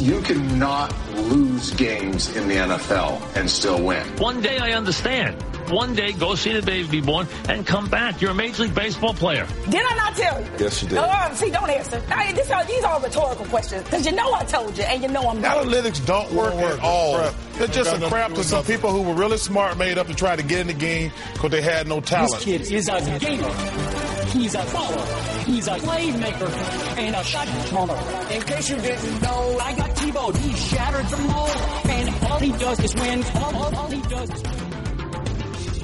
You cannot lose games in the NFL and still win. One day I understand. One day go see the baby be born and come back. You're a Major League Baseball player. Did I not tell you? Yes, you did. Oh, see, don't answer. I, this uh, these are rhetorical questions because you know I told you and you know I'm not. Analytics don't work at all. They're just a crap to some people who were really smart, made up to try to get in the game because they had no talent. This kid is a gamer. He's a baller. He's a playmaker and a shot caller. In case you didn't know, I got T-Bone. He shattered the mold, and all he does is win. All, all, all he does is win.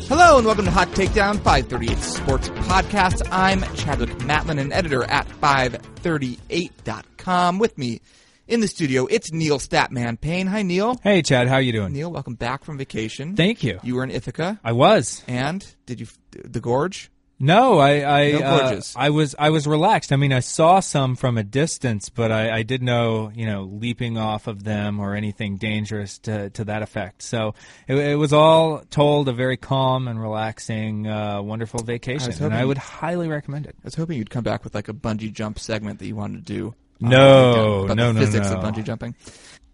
Hello and welcome to Hot Takedown 538 Sports Podcast. I'm Chadwick Matlin, an editor at 538.com. With me in the studio, it's Neil Statman Paine. Hi, Neil. Hey, Chad, how you doing? Neil, welcome back from vacation. Thank you. You were in Ithaca, I was. and did you the gorge? No, I I, No uh. I was I was relaxed. I mean, I saw some from a distance, but I, I did know you know leaping off of them or anything dangerous to to that effect. So it, it was all told a very calm and relaxing, uh, wonderful vacation, and hoping- I would highly recommend it. I was hoping you'd come back with like a bungee jump segment that you wanted to do. No, weekend about no, the no, physics no. of bungee jumping.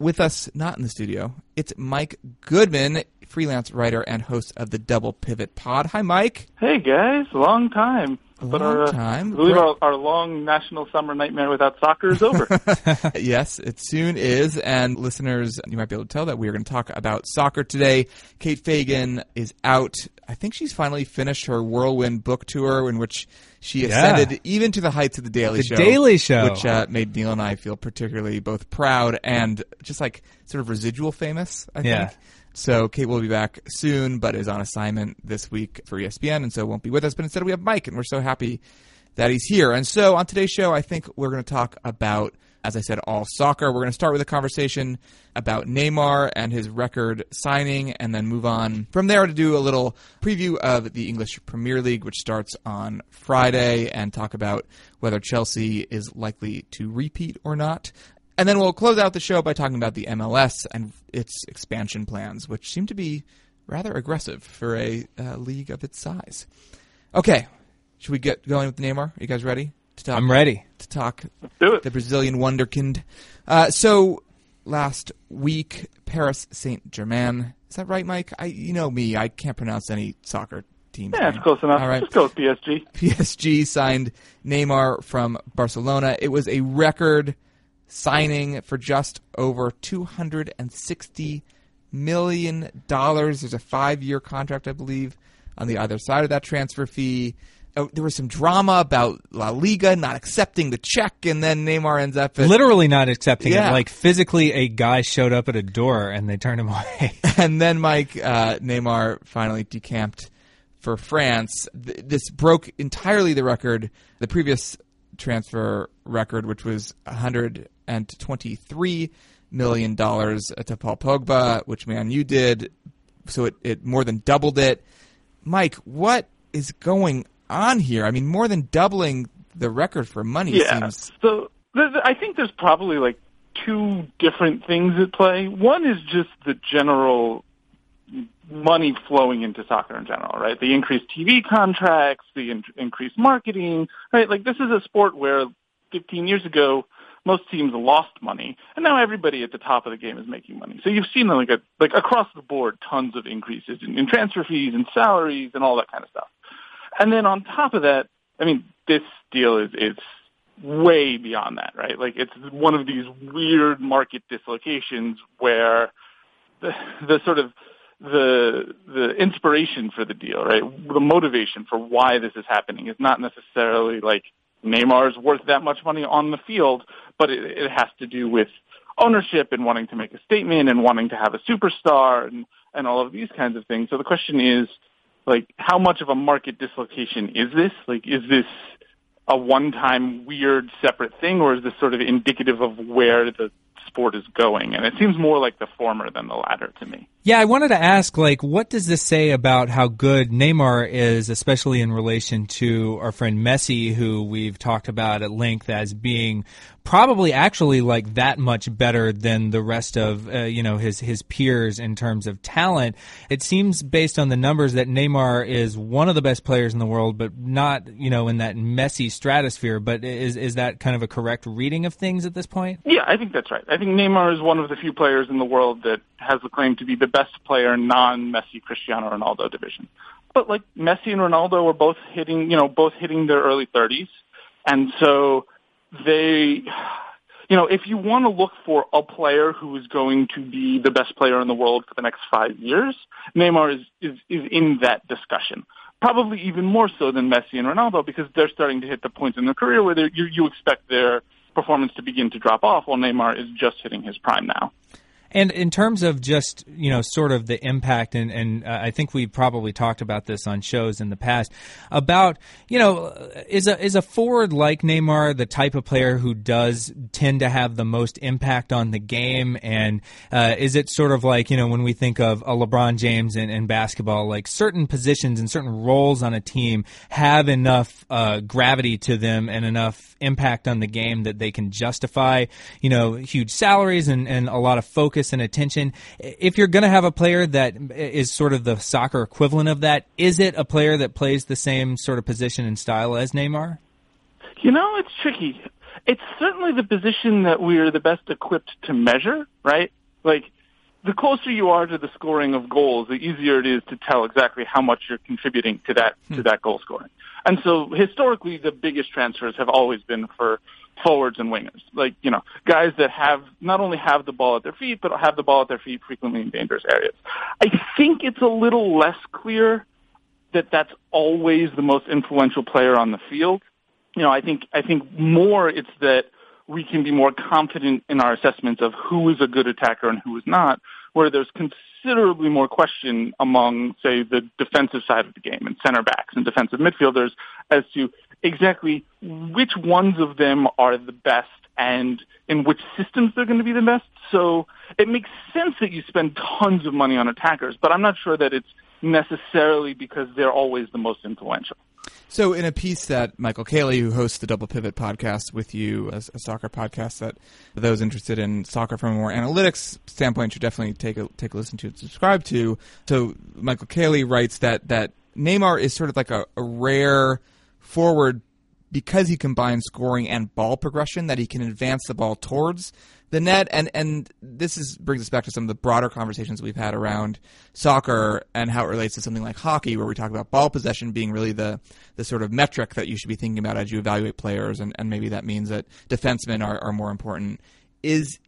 With us, not in the studio, it's Mike Goodman, freelance writer and host of the Double Pivot Pod. Hi, Mike. Hey guys, long time. Long our, uh, time. I believe Great. our, our long national summer nightmare without soccer is over. yes, it soon is. And listeners, you might be able to tell that we are going to talk about soccer today. Kate Fagan is out. I think she's finally finished her whirlwind book tour in which she Yeah. ascended even to the heights of the Daily The Show. Daily Show. Which uh, made Neil and I feel particularly both proud and just like sort of residual famous, I Yeah. think. So Kate will be back soon, but is on assignment this week for ESPN, and so won't be with us. But instead, we have Mike, and we're so happy that he's here. And so on today's show, I think we're going to talk about, as I said, all soccer. We're going to start with a conversation about Neymar and his record signing, and then move on from there to do a little preview of the English Premier League, which starts on Friday, and talk about whether Chelsea is likely to repeat or not. And then we'll close out the show by talking about the MLS and its expansion plans, which seem to be rather aggressive for a uh, league of its size. Okay, should we get going with Neymar? Are you guys ready to talk? I'm ready. to talk Do it. the Brazilian wonderkind. Uh, so last week, Paris Saint Germain. Is that right, Mike? I, you know me, I can't pronounce any soccer team. Yeah, it's close enough. All right. Just go with PSG. PSG signed Neymar from Barcelona. It was a record signing for just over two hundred and sixty million dollars. There's a five-year contract, I believe, on the other side of that transfer fee. Oh, there was some drama about La Liga not accepting the check, and then Neymar ends up at Literally not accepting Yeah. it. Like physically, a guy showed up at a door and they turned him away. and then Mike uh, Neymar finally decamped for France. Th- this broke entirely the record, the previous transfer record, which was 123 million dollars to Paul Pogba, which man you did. So it, it more than doubled it. Mike, what is going on here? I mean, more than doubling the record for money Yeah. seems. So I think there's probably like two different things at play. One is just the general money flowing into soccer in general, right? The increased TV contracts, the in- increased marketing, right? Like this is a sport where 15 years ago most teams lost money, and now everybody at the top of the game is making money. So you've seen like a, like across the board tons of increases in, in transfer fees and salaries and all that kind of stuff. And then on top of that, I mean, this deal is is way beyond that, right? Like it's one of these weird market dislocations where the the sort of the the inspiration for the deal, right? The motivation for why this is happening is not necessarily like Neymar is worth that much money on the field, but it, it has to do with ownership and wanting to make a statement and wanting to have a superstar and and all of these kinds of things. So the question is like how much of a market dislocation is this? Like is this a one-time weird separate thing or is this sort of indicative of where the sport is going? And it seems more like the former than the latter to me. Yeah, I wanted to ask, like, what does this say about how good Neymar is, especially in relation to our friend Messi, who we've talked about at length as being probably actually like that much better than the rest of uh, you know his his peers in terms of talent. It seems based on the numbers that Neymar is one of the best players in the world, but not you know in that Messi stratosphere. But is is that kind of a correct reading of things at this point? Yeah, I think that's right. I think Neymar is one of the few players in the world that has the claim to be the best player non-Messi Cristiano Ronaldo division. But like Messi and Ronaldo were both hitting, you know, both hitting their early 30s. And so they, you know, if you want to look for a player who is going to be the best player in the world for the next five years, Neymar is, is, is in that discussion. Probably even more so than Messi and Ronaldo because they're starting to hit the points in their career where you, you expect their performance to begin to drop off while Neymar is just hitting his prime now. And in terms of just you know sort of the impact, and, and uh, I think we've probably talked about this on shows in the past about you know is a is a forward like Neymar the type of player who does tend to have the most impact on the game, and uh, is it sort of like you know when we think of a LeBron James in, in basketball, like certain positions and certain roles on a team have enough uh, gravity to them and enough impact on the game that they can justify you know huge salaries and, and a lot of focus focus and attention. If you're going to have a player that is sort of the soccer equivalent of that, is it a player that plays the same sort of position and style as Neymar? You know, it's tricky. It's certainly the position that we're the best equipped to measure, right? Like, the closer you are to the scoring of goals, the easier it is to tell exactly how much you're contributing to that hmm. to that goal scoring. And so historically, the biggest transfers have always been for forwards and wingers, like you know, guys that have not only have the ball at their feet, but have the ball at their feet frequently in dangerous areas. I think it's a little less clear that that's always the most influential player on the field. You know, I think I think more it's that we can be more confident in our assessments of who is a good attacker and who is not, where there's considerably more question among, say, the defensive side of the game and center backs and defensive midfielders as to exactly which ones of them are the best and in which systems they're going to be the best. So it makes sense that you spend tons of money on attackers, but I'm not sure that it's necessarily because they're always the most influential. So, in a piece that Michael Caley, who hosts the Double Pivot podcast with you, a, a, soccer podcast that those interested in soccer from a more analytics standpoint should definitely take a take a listen to and subscribe to. So, Michael Caley writes that that Neymar is sort of like a, a rare forward because he combines scoring and ball progression that he can advance the ball towards the net. And and this is brings us back to some of the broader conversations we've had around soccer and how it relates to something like hockey where we talk about ball possession being really the the sort of metric that you should be thinking about as you evaluate players. And, and maybe that means that defensemen are, are more important. Is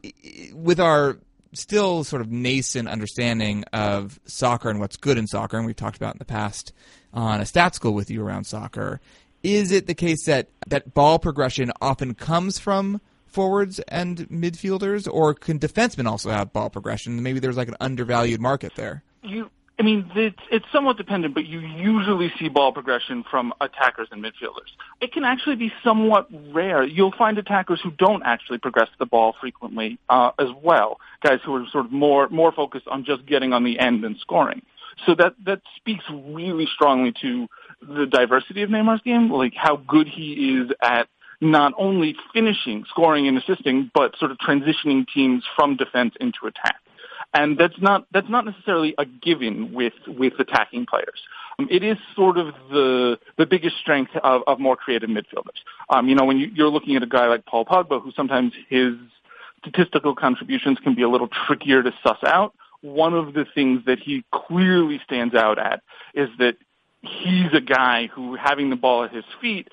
with our still sort of nascent understanding of soccer and what's good in soccer and we've talked about in the past on a stat school with you around soccer is it the case that that ball progression often comes from forwards and midfielders, or can defensemen also have ball progression? Maybe there's like an undervalued market there. You, I mean, it's, it's somewhat dependent, but you usually see ball progression from attackers and midfielders. It can actually be somewhat rare. You'll find attackers who don't actually progress the ball frequently uh, as well. Guys who are sort of more more focused on just getting on the end and scoring. So that that speaks really strongly to the diversity of Neymar's game, like how good he is at not only finishing, scoring and assisting, but sort of transitioning teams from defense into attack. And that's not that's not necessarily a given with with attacking players. Um, it is sort of the the biggest strength of, of more creative midfielders. Um, you know, when you, you're looking at a guy like Paul Pogba, who sometimes his statistical contributions can be a little trickier to suss out. One of the things that he clearly stands out at is that he's a guy who, having the ball at his feet,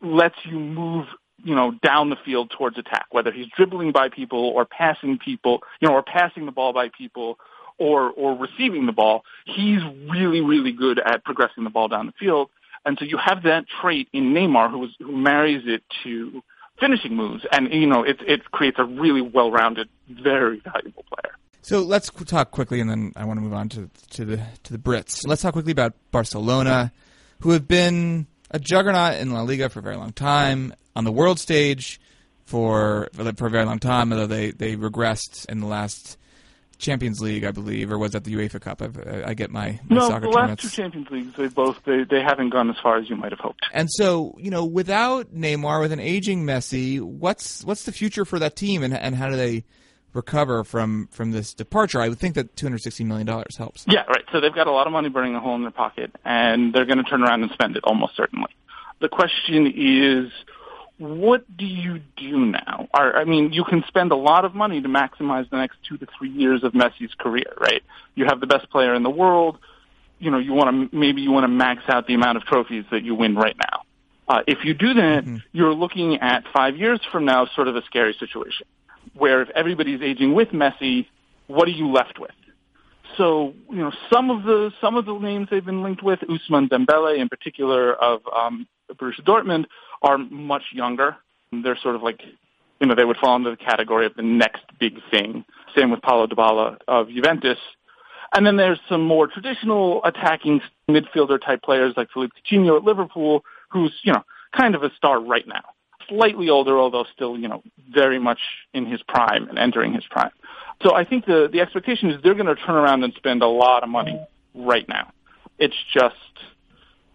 lets you move you know, down the field towards attack, whether he's dribbling by people or passing people, you know, or passing the ball by people or, or receiving the ball. He's really, really good at progressing the ball down the field. And so you have that trait in Neymar who, is, who marries it to finishing moves. And, you know, it, it creates a really well-rounded, very valuable player. So let's talk quickly, and then I want to move on to to the to the Brits. Let's talk quickly about Barcelona, who have been a juggernaut in La Liga for a very long time, on the world stage for for a very long time, although they, they regressed in the last Champions League, I believe, or was that the UEFA Cup? I've, I get my, my no, soccer the last two Champions Leagues, they both they, they haven't gone as far as you might have hoped. And so, you know, without Neymar, with an aging Messi, what's what's the future for that team, and and how do they recover from from this departure? I would think that two hundred sixty million dollars helps. Yeah, right. So they've got a lot of money burning a hole in their pocket, and they're going to turn around and spend it almost certainly. The question is, what do you do now? Are, I mean, you can spend a lot of money to maximize the next two to three years of Messi's career, right? You have the best player in the world. You know, you want to maybe you want to max out the amount of trophies that you win right now. Uh, if you do that, Mm-hmm. you're looking at five years from now, sort of a scary situation, where if everybody's aging with Messi, what are you left with? So, you know, some of the some of the names they've been linked with, Ousmane Dembele in particular of um, Borussia Dortmund, are much younger. They're sort of like, you know, they would fall into the category of the next big thing. Same with Paulo Dybala of Juventus. And then there's some more traditional attacking midfielder type players like Philippe Coutinho at Liverpool, who's, you know, kind of a star right now. Slightly older, although still, you know, very much in his prime and entering his prime. So I think the, the expectation is they're going to turn around and spend a lot of money right now. It's just,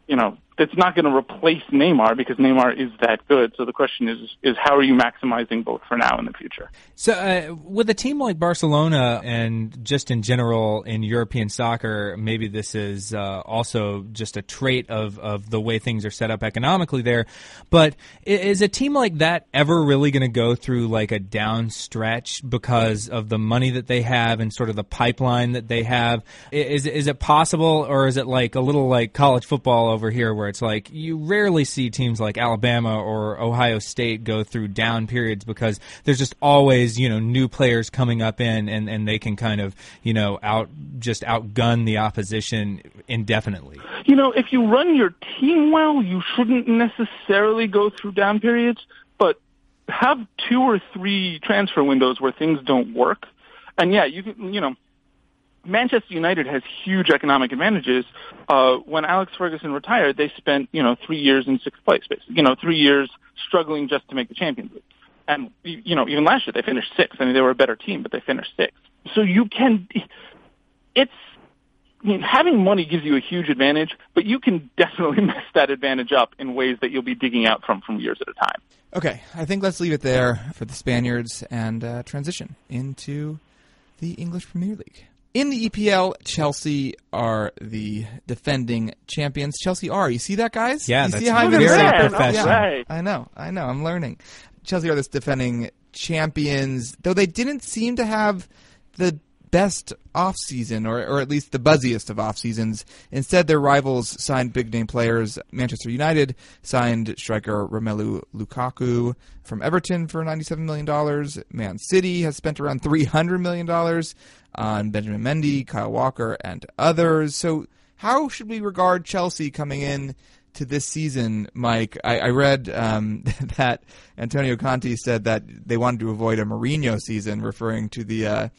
you know, it's not going to replace Neymar because Neymar is that good. So the question is, is how are you maximizing both for now and the future? So, uh, with a team like Barcelona and just in general in European soccer, maybe this is uh, also just a trait of, of the way things are set up economically there. But is a team like that ever really going to go through like a down stretch because of the money that they have and sort of the pipeline that they have? Is, is it possible, or is it like a little like college football over here where it's like you rarely see teams like Alabama or Ohio State go through down periods because there's just always, you know, new players coming up in and, and they can kind of, you know, out just outgun the opposition indefinitely. You know, if you run your team well, you shouldn't necessarily go through down periods, but have two or three transfer windows where things don't work. And yeah, you can, you know, Manchester United has huge economic advantages. Uh, when Alex Ferguson retired, they spent, you know, three years in sixth place, basically. You know, three years struggling just to make the Champions League. And, you know, even last year they finished sixth. I mean, they were a better team, but they finished sixth. So you can, it's, I mean, having money gives you a huge advantage, but you can definitely mess that advantage up in ways that you'll be digging out from from years at a time. Okay, I think let's leave it there for the Spaniards and uh, transition into the English Premier League. In the EPL, Chelsea are the defending champions. Chelsea are. You see that, guys? Yeah, you that's see how I'm very gonna say it? professional. Yeah, I know, I know. I'm learning. Chelsea are this defending champions, though they didn't seem to have the best off season, or or at least the buzziest of off seasons. Instead, their rivals signed big name players. Manchester United signed striker Romelu Lukaku from Everton for ninety seven million dollars. Man City has spent around three hundred million dollars on Benjamin Mendy, Kyle Walker, and others. So, how should we regard Chelsea coming in? to this season, Mike, I, I read um, that Antonio Conte said that they wanted to avoid a Mourinho season, referring to the uh,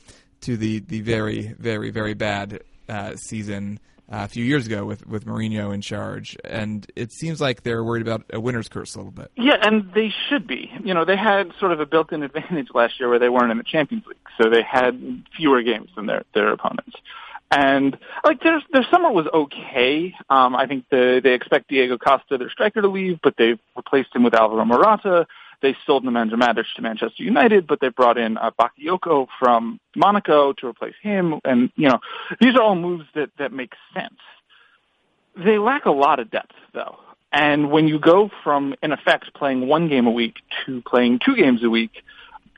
to the the very very very bad uh, season uh, a few years ago with with Mourinho in charge, and it seems like they're worried about a winner's curse a little bit. Yeah, and they should be. You know, they had sort of a built-in advantage last year where they weren't in the Champions League, so they had fewer games than their their opponents. And like their their summer was okay. Um, I think the, they expect Diego Costa, their striker, to leave, but they've replaced him with Alvaro Morata. They sold Nemanja Matic to Manchester United, but they brought in uh, Bakayoko from Monaco to replace him. And you know, these are all moves that that make sense. They lack a lot of depth, though. And when you go from, in effect, playing one game a week to playing two games a week,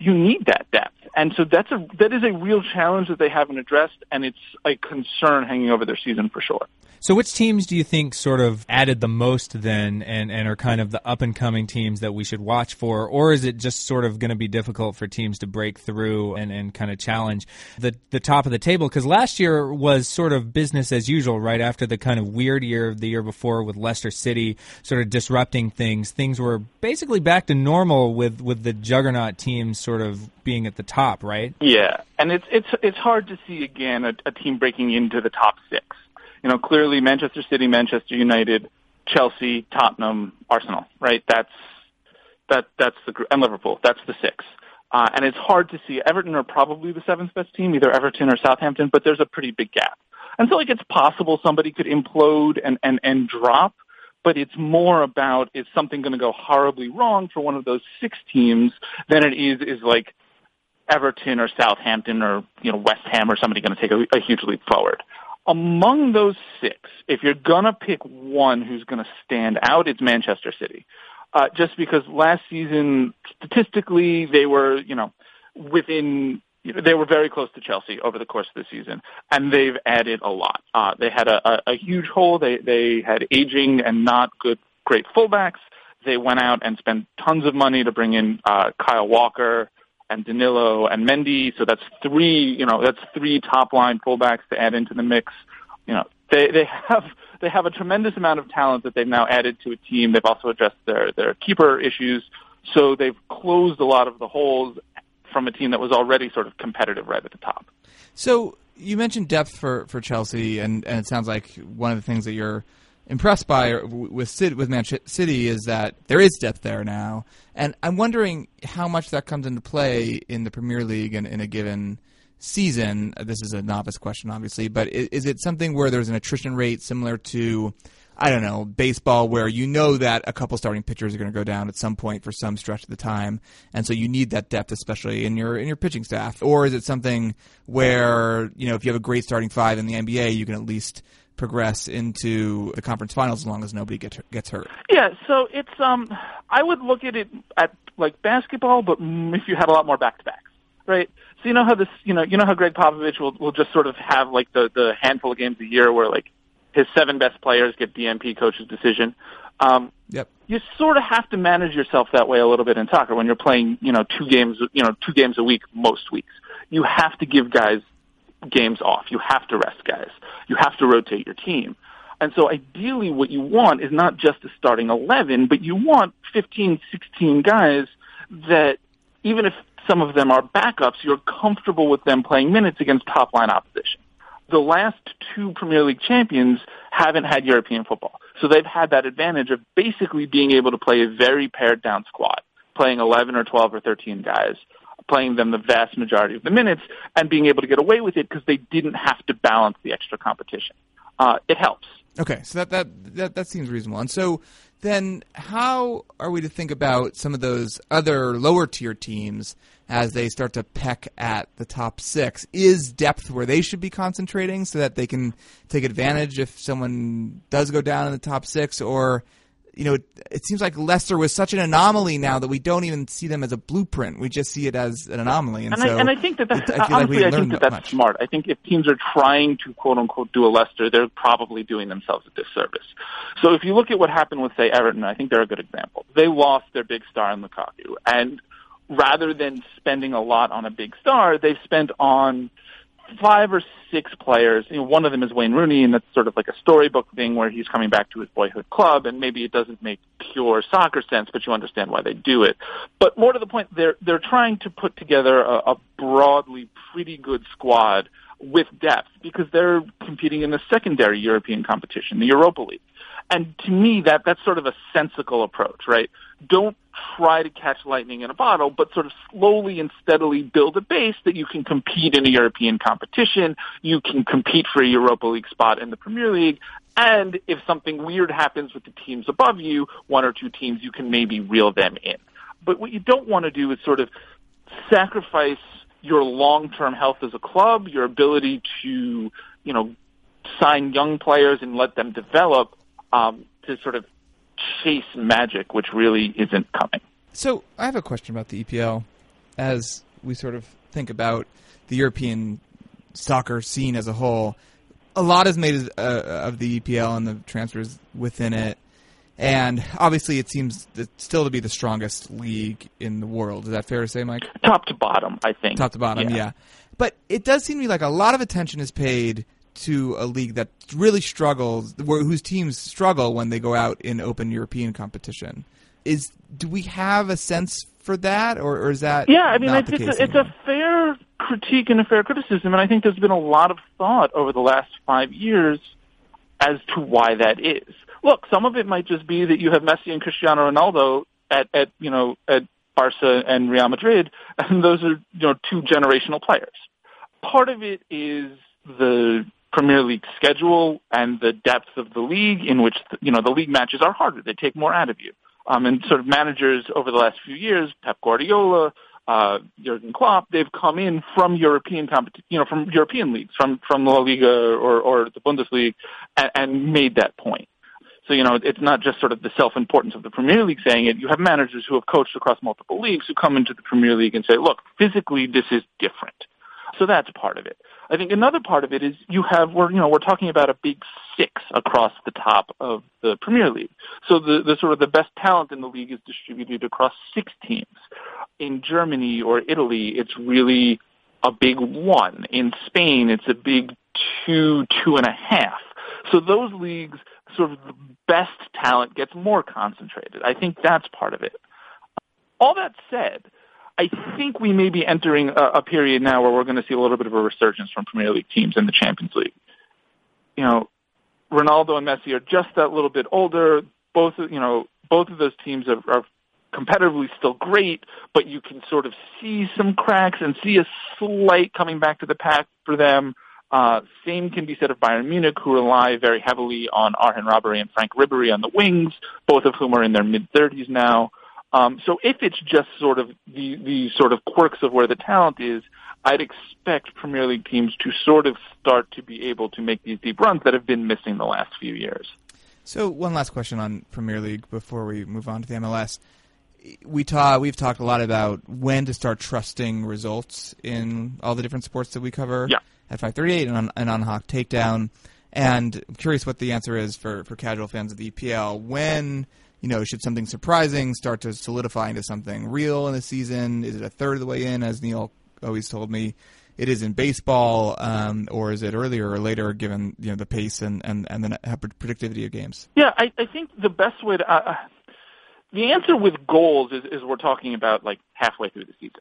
you need that depth. And so that's a that is a real challenge that they haven't addressed, and it's a concern hanging over their season for sure. So, which teams do you think sort of added the most then, and, and are kind of the up and coming teams that we should watch for, or is it just sort of going to be difficult for teams to break through and, and kind of challenge the the top of the table? Because last year was sort of business as usual, right after the kind of weird year of the year before with Leicester City sort of disrupting things. Things were basically back to normal with with the juggernaut teams sort of being at the top, right? Yeah, and it's it's it's hard to see again a, a team breaking into the top six. You know, clearly Manchester City, Manchester United, Chelsea, Tottenham, Arsenal, right? That's that that's the and Liverpool. That's the six. Uh, and it's hard to see. Everton are probably the seventh best team, either Everton or Southampton, but there's a pretty big gap. And so like it's possible somebody could implode and, and, and drop, but it's more about is something going to go horribly wrong for one of those six teams than it is is like Everton or Southampton or you know West Ham or somebody going to take a, a huge leap forward. Among those six, if you're going to pick one who's going to stand out, it's Manchester City. Uh, just because last season, statistically, they were, you know, within they were very close to Chelsea over the course of the season, and they've added a lot. Uh, they had a, a, a huge hole. They they had aging and not good, great fullbacks. They went out and spent tons of money to bring in uh, Kyle Walker and Danilo and Mendy. So that's three, you know, that's three top line fullbacks to add into the mix. You know, they they have they have a tremendous amount of talent that they've now added to a team. They've also addressed their their keeper issues. So they've closed a lot of the holes from a team that was already sort of competitive right at the top. So you mentioned depth for, for Chelsea, and, and it sounds like one of the things that you're impressed by with with Manchester City is that there is depth there now, and I'm wondering how much that comes into play in the Premier League and in a given season. This is a novice question, obviously, but is, is it something where there's an attrition rate similar to I don't know, baseball where you know that a couple starting pitchers are going to go down at some point for some stretch of the time, and so you need that depth, especially in your in your pitching staff. Or is it something where you know if you have a great starting five in the NBA, you can at least progress into the conference finals as long as nobody gets gets hurt. Yeah, so it's um, I would look at it at like basketball, but if you had a lot more back to backs, right? So you know how this, you know, you know how Gregg Popovich will will just sort of have like the the handful of games a year where like his seven best players get DNP coach's decision. Um, yep. You sort of have to manage yourself that way a little bit in soccer when you're playing, you know, two games, you know, two games a week most weeks. You have to give guys games off. You have to rest guys. You have to rotate your team. And so ideally what you want is not just a starting 11, but you want 15, 16 guys that even if some of them are backups, you're comfortable with them playing minutes against top line opposition the last two Premier League champions haven't had European football. So they've had that advantage of basically being able to play a very pared down squad, playing 11 or 12 or 13 guys, playing them the vast majority of the minutes and being able to get away with it because they didn't have to balance the extra competition. Uh, it helps. Okay, so that, that that that seems reasonable. And so then how are we to think about some of those other lower tier teams as they start to peck at the top six? Is depth where they should be concentrating so that they can take advantage if someone does go down in the top six, or you know, it, it, seems like Leicester was such an anomaly now that we don't even see them as a blueprint. We just see it as an anomaly. And, and, so I, and I think that that's, I honestly, like I think that that's much. smart. I think if teams are trying to quote unquote do a Leicester, they're probably doing themselves a disservice. So if you look at what happened with say Everton, I think they're a good example. They lost their big star in Lukaku, and rather than spending a lot on a big star, they've spent on five or six players. You know, one of them is Wayne Rooney, and that's sort of like a storybook thing where he's coming back to his boyhood club, and maybe it doesn't make pure soccer sense, but you understand why they do it. But more to the point, they're they're trying to put together a, a broadly pretty good squad with depth because they're competing in the secondary European competition, the Europa League. And to me, that that's sort of a sensical approach, right? Don't try to catch lightning in a bottle, but sort of slowly and steadily build a base that you can compete in a European competition. You can compete for a Europa League spot in the Premier League. And if something weird happens with the teams above you, one or two teams, you can maybe reel them in. But what you don't want to do is sort of sacrifice your long-term health as a club, your ability to, you know, sign young players and let them develop um, to sort of chase magic, which really isn't coming. So I have a question about the EPL as we sort of think about the European soccer scene as a whole. A lot is made uh, of the EPL and the transfers within it. And obviously, it seems still to be the strongest league in the world. Is that fair to say, Mike? Top to bottom, I think. Top to bottom, yeah. yeah. But it does seem to me like a lot of attention is paid to a league that really struggles, where, whose teams struggle when they go out in open European competition. Is do we have a sense for that, or, or is that yeah? I mean, it's, it's, a, it's a fair critique and a fair criticism, and I think there's been a lot of thought over the last five years as to why that is. Look, some of it might just be that you have Messi and Cristiano Ronaldo at, at you know at Barca and Real Madrid, and those are you know two generational players. Part of it is the Premier League schedule and the depth of the league, in which you know the league matches are harder; they take more out of you. Um, and sort of managers over the last few years, Pep Guardiola, uh, Jurgen Klopp, they've come in from European competition, you know, from European leagues, from from La Liga or or the Bundesliga, and, and made that point. So, you know, it's not just sort of the self-importance of the Premier League saying it. You have managers who have coached across multiple leagues who come into the Premier League and say, look, physically this is different. So that's part of it. I think another part of it is you have, we're, you know, we're talking about a big six across the top of the Premier League. So the, the sort of the best talent in the league is distributed across six teams. In Germany or Italy, it's really a big one. In Spain, it's a big two, two and a half. So those leagues, sort of the best talent gets more concentrated. I think that's part of it. All that said, I think we may be entering a, a period now where we're going to see a little bit of a resurgence from Premier League teams in the Champions League. You know, Ronaldo and Messi are just that little bit older. Both, you know, both of those teams are, are competitively still great, but you can sort of see some cracks and see a slight coming back to the pack for them. Uh, same can be said of Bayern Munich, who rely very heavily on Arjen Robben and Franck Ribéry on the wings, both of whom are in their mid 30s now. Um, so if it's just sort of the, the sort of quirks of where the talent is, I'd expect Premier League teams to sort of start to be able to make these deep runs that have been missing the last few years. So one last question on Premier League before we move on to the MLS. We ta- we've talked a lot about when to start trusting results in all the different sports that we cover yeah. at 538 and on, and on Hot Takedown. And I'm curious what the answer is for, for casual fans of the EPL. When – you know, should something surprising start to solidify into something real in the season? Is it a third of the way in, as Neil always told me? It is in baseball, um, or is it earlier or later, given you know the pace and and and the predictivity of games? Yeah, I, I think the best way to uh, uh, the answer with goals is, is we're talking about like halfway through the season.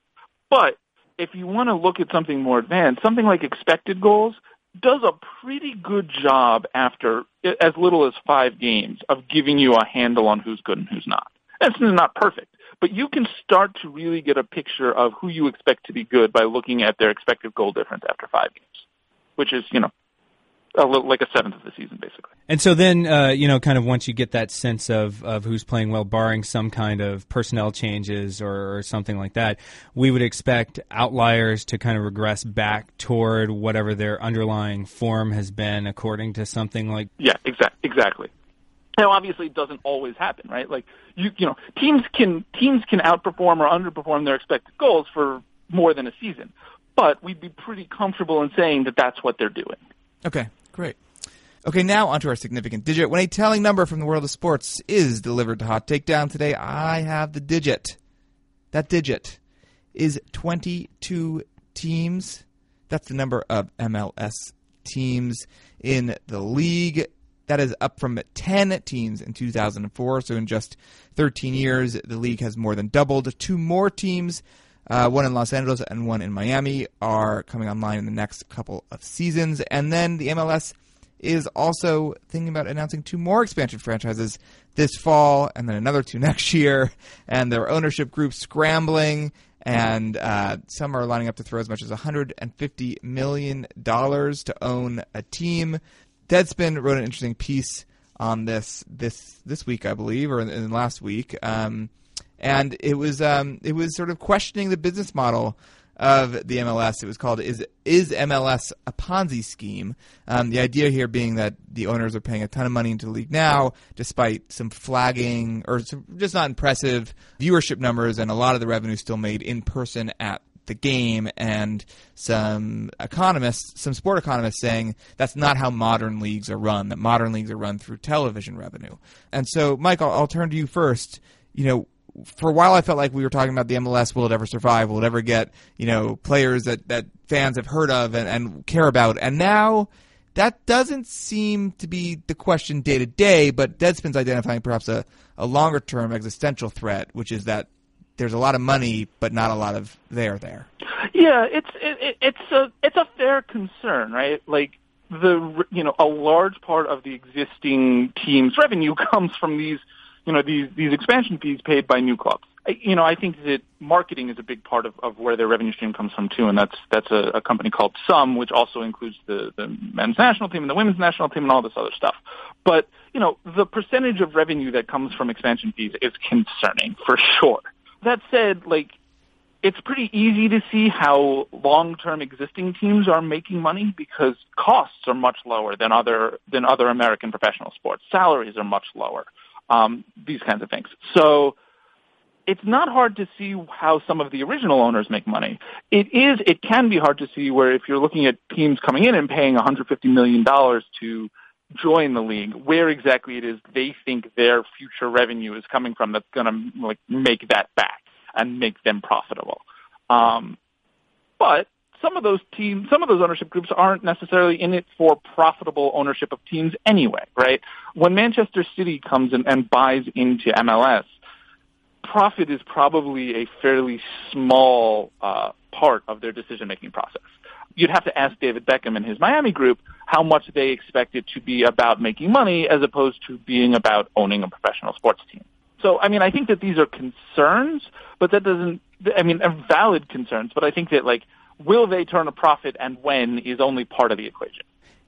But if you want to look at something more advanced, something like expected goals, does a pretty good job after as little as five games of giving you a handle on who's good and who's not. It's not perfect, but you can start to really get a picture of who you expect to be good by looking at their expected goal difference after five games, which is, you know, a little, like a seventh of the season, basically. And so then, uh, you know, kind of once you get that sense of, of who's playing well, barring some kind of personnel changes or, or something like that, we would expect outliers to kind of regress back toward whatever their underlying form has been, according to something like. Yeah, exactly. exactly. Now, obviously, it doesn't always happen, right? Like you, you know, teams can teams can outperform or underperform their expected goals for more than a season, but we'd be pretty comfortable in saying that that's what they're doing. Okay, great. Okay, now onto our significant digit. When a telling number from the world of sports is delivered to Hot Takedown today, I have the digit. That digit is 22 teams. That's the number of MLS teams in the league. That is up from 10 teams in 2004. So, in just 13 years, the league has more than doubled. Two more teams uh, one in Los Angeles and one in Miami are coming online in the next couple of seasons. And then the MLS is also thinking about announcing two more expansion franchises this fall and then another two next year. And their ownership group scrambling. And uh, some are lining up to throw as much as $150 million to own a team. Deadspin wrote an interesting piece on this this this week, I believe, or in, in last week. Um, and it was um, it was sort of questioning the business model of the MLS. It was called "Is Is MLS a Ponzi Scheme?" Um, the idea here being that the owners are paying a ton of money into the league now, despite some flagging or some just not impressive viewership numbers, and a lot of the revenue still made in person at the game and some economists, some sport economists saying that's not how modern leagues are run, that modern leagues are run through television revenue. And so, Mike, I'll, I'll turn to you first. You know, for a while I felt like we were talking about the MLS. Will it ever survive? Will it ever get you know players that that fans have heard of and, and care about? And now that doesn't seem to be the question day to day. But Deadspin's identifying perhaps a, a longer term existential threat, which is that there's a lot of money but not a lot of there there. Yeah, it's it, it's a it's a fair concern, right? Like the you know a large part of the existing team's revenue comes from these you know these these expansion fees paid by new clubs. you know, I think that marketing is a big part of, of where their revenue stream comes from too, and that's that's a, a company called SUM, which also includes the, the men's national team and the women's national team and all this other stuff. But you know, the percentage of revenue that comes from expansion fees is concerning for sure. That said, like it's pretty easy to see how long-term existing teams are making money because costs are much lower than other than other American professional sports. Salaries are much lower. Um, these kinds of things. So it's not hard to see how some of the original owners make money. It is, it can be hard to see where if you're looking at teams coming in and paying $150 million to join the league, where exactly it is they think their future revenue is coming from that's going to like make that back and make them profitable. Um, but some of those teams, some of those ownership groups aren't necessarily in it for profitable ownership of teams anyway, right? When Manchester City comes in and buys into MLS, profit is probably a fairly small uh, part of their decision-making process. You'd have to ask David Beckham and his Miami group how much they expect it to be about making money as opposed to being about owning a professional sports team. So, I mean, I think that these are concerns, but that doesn't, I mean, valid concerns, but I think that, like, will they turn a profit and when is only part of the equation.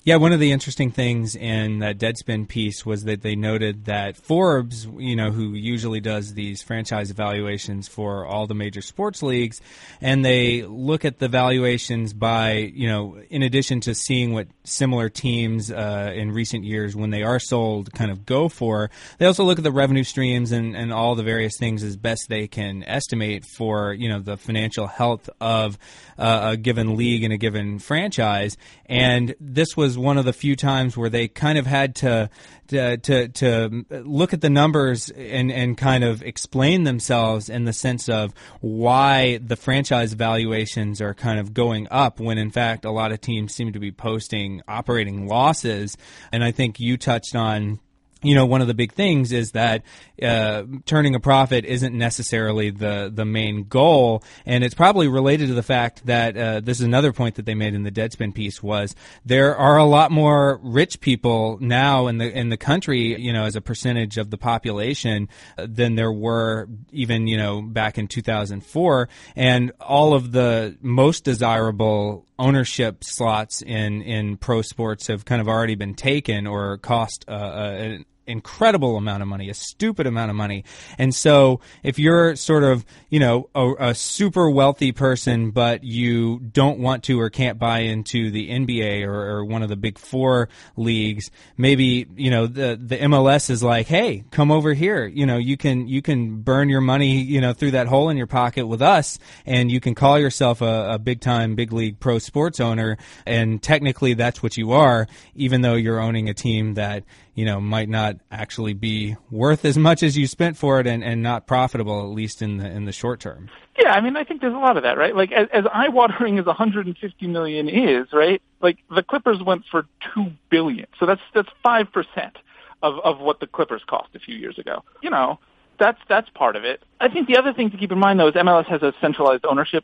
Yeah, one of the interesting things in that Deadspin piece was that they noted that Forbes, you know, who usually does these franchise evaluations for all the major sports leagues, and they look at the valuations by, you know, in addition to seeing what similar teams uh, in recent years, when they are sold, kind of go for, they also look at the revenue streams and, and all the various things as best they can estimate for, you know, the financial health of uh, a given league and a given franchise. And this was one of the few times where they kind of had to to to, to look at the numbers and and kind of explain themselves in the sense of why the franchise valuations are kind of going up when in fact a lot of teams seem to be posting operating losses. And I think you touched on you know, one of the big things is that uh, turning a profit isn't necessarily the the main goal, and it's probably related to the fact that uh, this is another point that they made in the Deadspin piece was there are a lot more rich people now in the in the country, you know, as a percentage of the population uh, than there were even you know back in 2004, and all of the most desirable ownership slots in in pro sports have kind of already been taken or cost uh, uh incredible amount of money, a stupid amount of money. And so if you're sort of, you know, a, a, super wealthy person, but you don't want to or can't buy into the NBA or, or, one of the big four leagues, maybe, you know, the, the MLS is like, Hey, come over here. You know, you can, you can burn your money, you know, through that hole in your pocket with us and you can call yourself a, a big time, big league pro sports owner. And technically that's what you are, even though you're owning a team that, you know, might not actually be worth as much as you spent for it and, and not profitable, at least in the, in the short term. Yeah, I mean, I think there's a lot of that, right? Like, as, as eye-watering as 150 million is, right? Like, the Clippers went for two billion, so that's that's five percent of of what the Clippers cost a few years ago. You know, that's that's part of it. I think the other thing to keep in mind, though, is MLS has a centralized ownership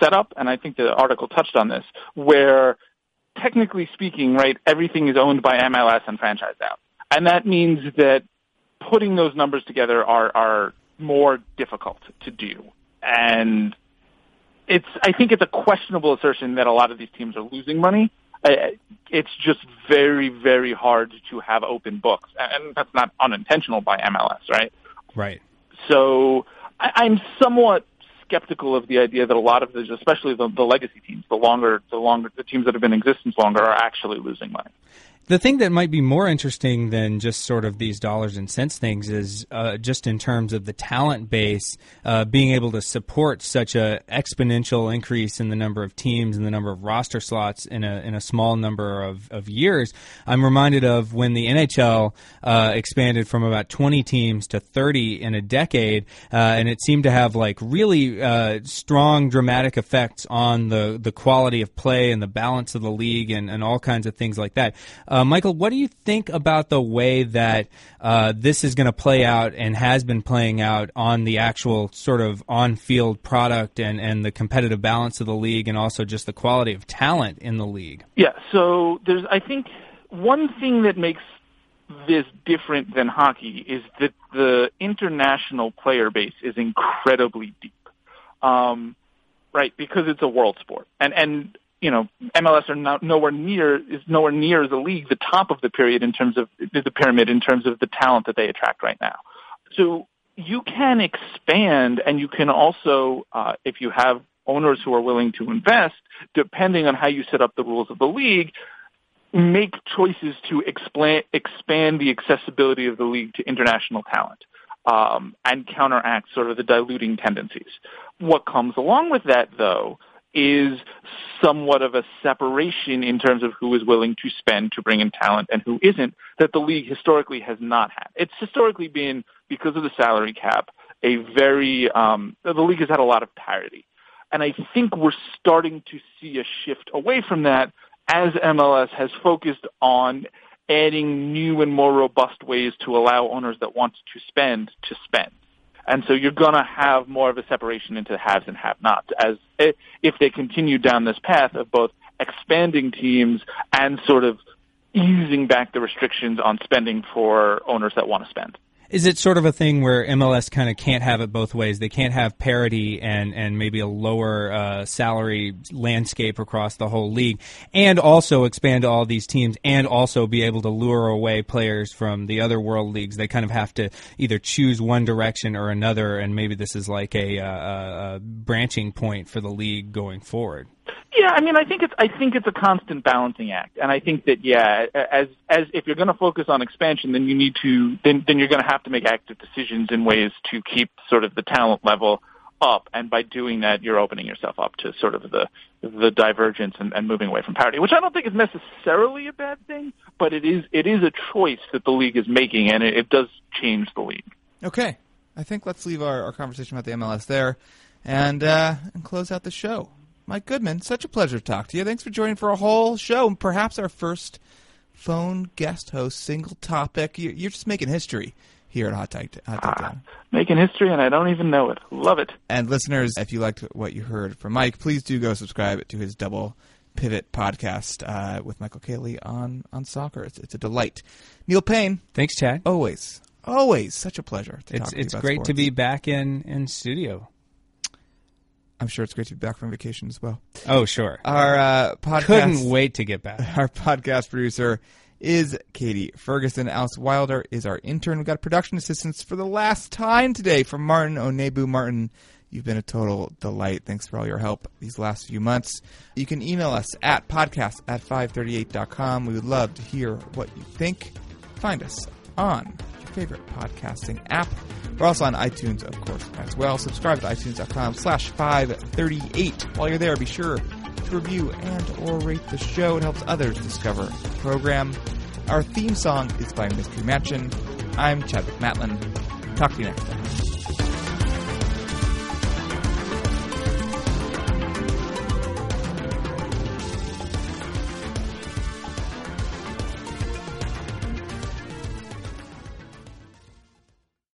setup, and I think the article touched on this, where technically speaking, right, everything is owned by MLS and franchised out. And that means that putting those numbers together are, are more difficult to do. And it's, I think it's a questionable assertion that a lot of these teams are losing money. It's just very, very hard to have open books. And that's not unintentional by MLS, right? Right. So I'm somewhat skeptical of the idea that a lot of these, especially the, the legacy teams, the longer, the longer, the teams that have been in existence longer are actually losing money. The thing that might be more interesting than just sort of these dollars and cents things is uh, just in terms of the talent base, uh, being able to support such a exponential increase in the number of teams and the number of roster slots in a in a small number of, of years. I'm reminded of when the NHL uh, expanded from about 20 teams to 30 in a decade, uh, and it seemed to have like really uh, strong dramatic effects on the the quality of play and the balance of the league and, and all kinds of things like that. Uh, Michael, what do you think about the way that uh, this is going to play out and has been playing out on the actual sort of on-field product and, and the competitive balance of the league and also just the quality of talent in the league? Yeah, so there's, I think, one thing that makes this different than hockey is that the international player base is incredibly deep. Um, right, because it's a world sport. And and you know, MLS are not, nowhere near is nowhere near the league, the top of the period in terms of the pyramid in terms of the talent that they attract right now. So you can expand, and you can also, uh, if you have owners who are willing to invest, depending on how you set up the rules of the league, make choices to expand, expand the accessibility of the league to international talent um, and counteract sort of the diluting tendencies. What comes along with that, though, is somewhat of a separation in terms of who is willing to spend to bring in talent and who isn't that the league historically has not had. It's historically been, because of the salary cap, a very, um, the league has had a lot of parity. And I think we're starting to see a shift away from that as MLS has focused on adding new and more robust ways to allow owners that want to spend to spend. And so you're going to have more of a separation into haves and have-nots as eh, if they continue down this path of both expanding teams and sort of easing back the restrictions on spending for owners that want to spend. Is it sort of a thing where MLS kind of can't have it both ways? They can't have parity and, and maybe a lower uh, salary landscape across the whole league, and also expand all these teams, and also be able to lure away players from the other world leagues. They kind of have to either choose one direction or another, and maybe this is like a, a, a branching point for the league going forward. Yeah, I mean, I think it's I think it's a constant balancing act, and I think that yeah, as as if you're going to focus on expansion, then you need to then then you're going to have to make active decisions in ways to keep sort of the talent level up, and by doing that, you're opening yourself up to sort of the the divergence and, and moving away from parity, which I don't think is necessarily a bad thing, but it is it is a choice that the league is making, and it, it does change the league. Okay, I think let's leave our, our conversation about the MLS there, and uh, and close out the show. Mike Goodman, such a pleasure to talk to you. Thanks for joining for a whole show, and perhaps our first phone guest host, single topic. You're just making history here at Hot Take, Hot Take Down. Ah, making history, and I don't even know it. Love it. And listeners, if you liked what you heard from Mike, please do go subscribe to his double pivot podcast uh, with Michael Caley on on soccer. It's, it's a delight. Neil Paine, thanks, Chad. Always, always such a pleasure. it's it's great sports. to be back in in studio. I'm sure it's great to be back from vacation as well. Oh, sure. Our uh, podcast couldn't wait to get back. Our podcast producer is Katie Ferguson. Alice Wilder is our intern. We've got production assistance for the last time today from Martin Onebu. Martin, you've been a total delight. Thanks for all your help these last few months. You can email us at podcast at 538.com. We would love to hear what you think. Find us on favorite podcasting app. We're also on iTunes, of course, as well. Subscribe to iTunes.com slash 538. While you're there, be sure to review and or rate the show. It helps others discover the program. Our theme song is by Mystery Mansion. I'm Chadwick Matlin. Talk to you next time.